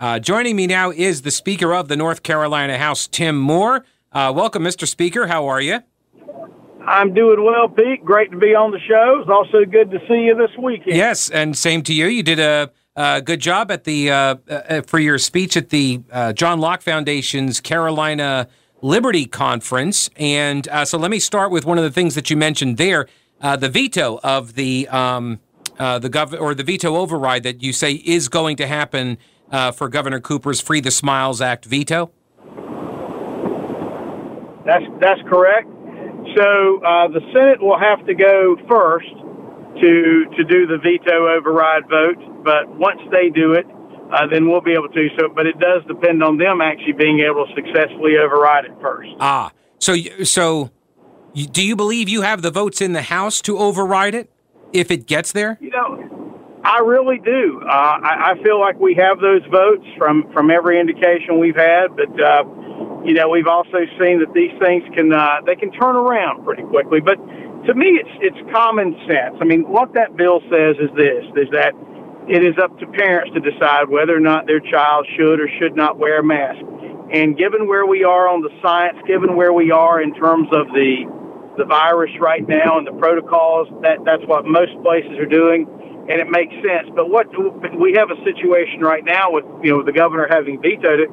Uh, joining me now is the Speaker of the North Carolina House, Tim Moore. Uh, welcome, Mr. Speaker. How are you? I'm doing well, Pete. Great to be on the show. It's also good to see you this weekend. Yes, and same to you. You did a, a good job at the uh, uh, for your speech at the uh, John Locke Foundation's Carolina Liberty Conference. And uh, so let me start with one of the things that you mentioned there: uh, the veto of the um, uh, the gov or the veto override that you say is going to happen for Governor Cooper's Free the Smiles Act veto. That's that's correct. So uh, the Senate will have to go first to to do the veto override vote, but once they do it, uh, then we'll be able to. So, but it does depend on them actually being able to successfully override it first. Ah, so so do you believe you have the votes in the House to override it if it gets there? You know, I really do. Uh, I, I feel like we have those votes from from every indication we've had, but uh, you know, we've also seen that these things can uh, they can turn around pretty quickly. But to me, it's it's common sense. I mean, what that bill says is this: is that it is up to parents to decide whether or not their child should or should not wear a mask. And given where we are on the science, given where we are in terms of the the virus right now and the protocols, that that's what most places are doing, and it makes sense. But what we have a situation right now with you know the governor having vetoed it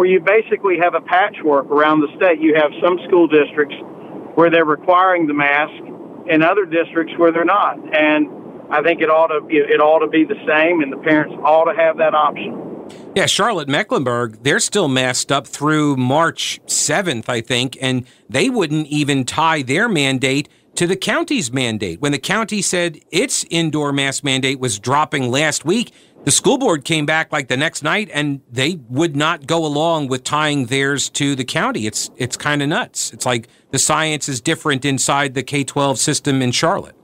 where you basically have a patchwork around the state. You have some school districts where they're requiring the mask, and other districts where they're not. And I think it ought to it ought to be the same, and the parents ought to have that option. Yeah, Charlotte Mecklenburg, they're still masked up through March 7th, I think, and they wouldn't even tie their mandate to the county's mandate. When the county said its indoor mask mandate was dropping last week, the school board came back like the next night and they would not go along with tying theirs to the county. It's it's kind of nuts. It's like the science is different inside the K-12 system in Charlotte.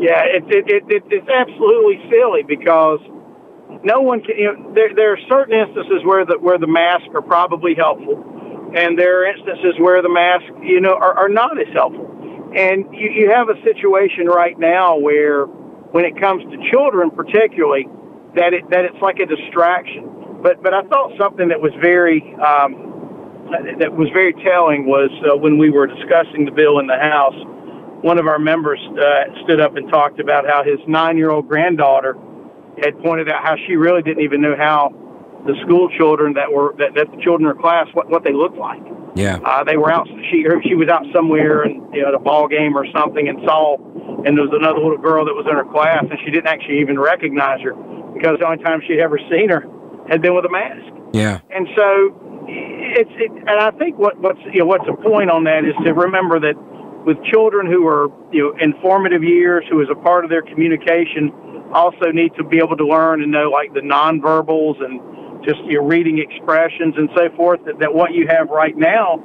Yeah, it, it, it, it's absolutely silly because no one can. You know, there, there are certain instances where the where the masks are probably helpful, and there are instances where the masks, you know, are, are not as helpful. And you, you have a situation right now where when it comes to children, particularly, that it that it's like a distraction. But but I thought something that was very um, that was very telling was uh, when we were discussing the bill in the House. One of our members uh, stood up and talked about how his nine-year-old granddaughter had pointed out how she really didn't even know how the school children that were that, that the children in her class what what they looked like. Yeah. Uh, they were out. She she was out somewhere and you know, at a ball game or something and saw, and there was another little girl that was in her class and she didn't actually even recognize her because the only time she'd ever seen her had been with a mask. Yeah. And so it's it, and I think what what's you know what's the point on that is to remember that with children who are you know in formative years, who is a part of their communication, also need to be able to learn and know like the nonverbals and just your reading expressions and so forth. That, that what you have right now,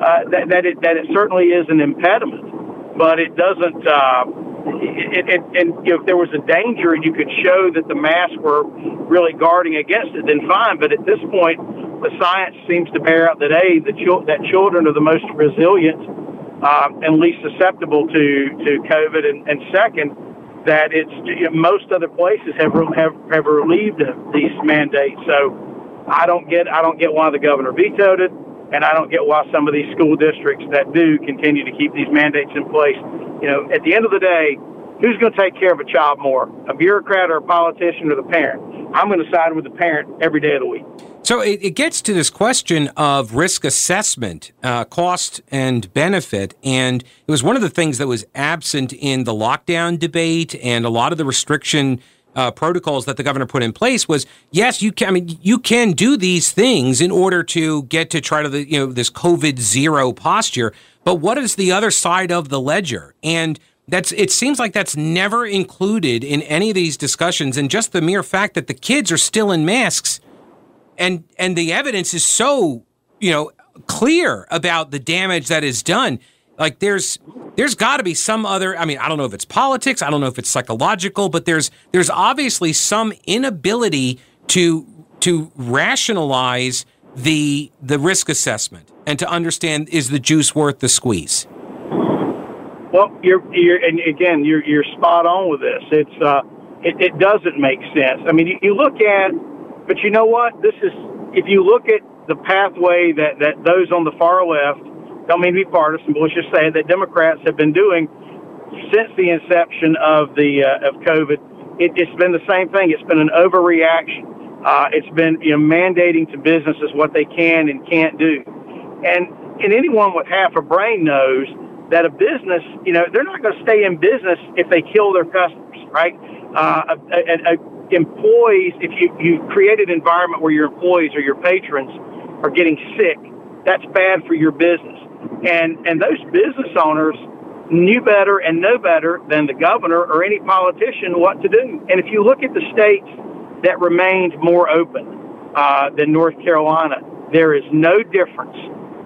uh, that that it that it certainly is an impediment, but it doesn't. Uh, it, it, and you know, if there was a danger and you could show that the masks were really guarding against it, then fine. But at this point, the science seems to bear out that a the chil- that children are the most resilient uh, and least susceptible to to COVID, and, and second, that it's most other places have have have relieved of these mandates. So I don't get I don't get why the governor vetoed it, and I don't get why some of these school districts that do continue to keep these mandates in place. You know, at the end of the day, who's going to take care of a child more, a bureaucrat or a politician or the parent? I'm going to side with the parent every day of the week. So it, it gets to this question of risk assessment, uh, cost and benefit. And it was one of the things that was absent in the lockdown debate and a lot of the restriction uh, protocols that the governor put in place was yes, you can. I mean, you can do these things in order to get to try to the you know this COVID zero posture. But what is the other side of the ledger? And that's it seems like that's never included in any of these discussions. And just the mere fact that the kids are still in masks and and the evidence is so you know clear about the damage that is done. Like there's there's got to be some other i mean i don't know if it's politics i don't know if it's psychological but there's there's obviously some inability to to rationalize the the risk assessment and to understand is the juice worth the squeeze? Well you're you're and again you're you're spot on with this. It's uh it, it doesn't make sense. I mean you, you look at But you know what? This is if you look at the pathway that that those on the far left don't mean to be partisan, but let's just say that Democrats have been doing since the inception of the uh, of COVID. It, it's been the same thing. It's been an overreaction. Uh, it's been you know mandating to businesses what they can and can't do, and and anyone with half a brain knows that a business, you know, they're not going to stay in business if they kill their customers, right? Uh, a, a, a employees, if you you create an environment where your employees or your patrons are getting sick, that's bad for your business, and and those business owners knew better and know better than the governor or any politician what to do. And if you look at the states that remained more open uh, than North Carolina. There is no difference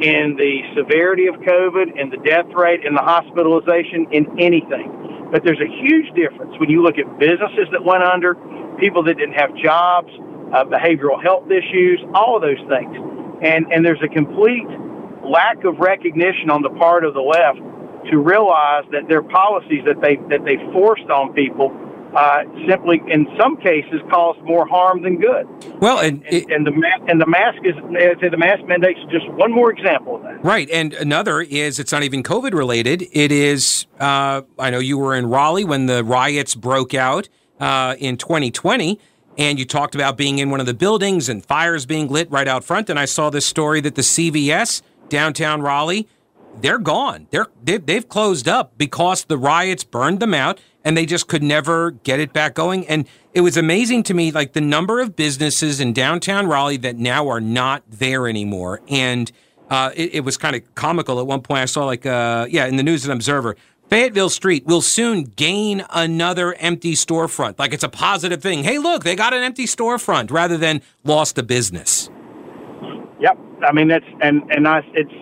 in the severity of COVID, in the death rate, in the hospitalization, in anything. But there's a huge difference when you look at businesses that went under, people that didn't have jobs, uh, behavioral health issues, all of those things. And, and there's a complete lack of recognition on the part of the left to realize that their policies that they, that they forced on people uh, simply, in some cases, caused more harm than good. Well, and and, and, the ma- and the mask is the mask mandate is just one more example of that. Right, and another is it's not even COVID related. It is. Uh, I know you were in Raleigh when the riots broke out uh, in 2020. And you talked about being in one of the buildings and fires being lit right out front. And I saw this story that the CVS downtown Raleigh, they're gone. They're they've, they've closed up because the riots burned them out and they just could never get it back going. And it was amazing to me, like the number of businesses in downtown Raleigh that now are not there anymore. And uh, it, it, was kind of comical at one point. I saw like, uh, yeah, in the News and Observer, Fayetteville Street will soon gain another empty storefront. Like it's a positive thing. Hey, look, they got an empty storefront rather than lost a business. Yep, I mean that's and and I, it's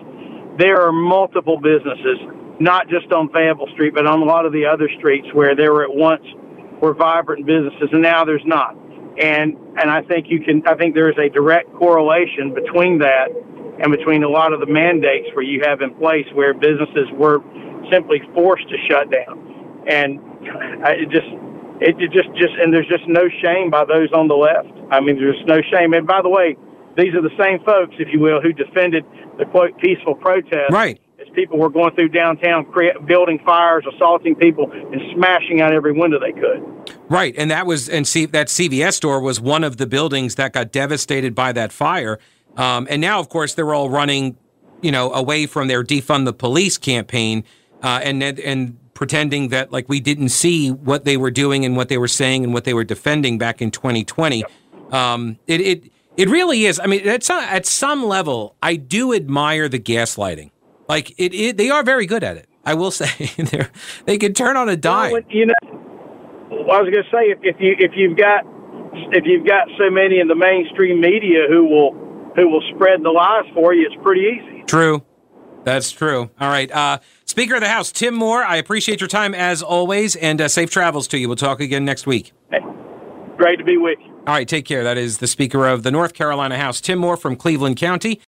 there are multiple businesses not just on Fayetteville Street, but on a lot of the other streets where there were at once were vibrant businesses, and now there's not. And and I think you can. I think there is a direct correlation between that and between a lot of the mandates where you have in place where businesses were simply forced to shut down, and it just it just just and there's just no shame by those on the left. I mean, there's no shame. And by the way, these are the same folks, if you will, who defended the quote peaceful protest, right? People were going through downtown, building fires, assaulting people, and smashing out every window they could. Right, and that was and see that CVS store was one of the buildings that got devastated by that fire. Um, and now, of course, they're all running, you know, away from their defund the police campaign, uh, and and pretending that like we didn't see what they were doing and what they were saying and what they were defending back in 2020. Um, it it it really is. I mean, at some, at some level, I do admire the gaslighting. Like it, it they are very good at it. I will say they they can turn on a dime. You know, I was going to say if, if you if you've got if you've got so many in the mainstream media who will who will spread the lies for you, it's pretty easy. True. That's true. All right. Uh, Speaker of the House, Tim Moore, I appreciate your time as always, and uh, safe travels to you. We'll talk again next week. Hey, great to be with you. All right, take care. That is the Speaker of the North Carolina House, Tim Moore from Cleveland County.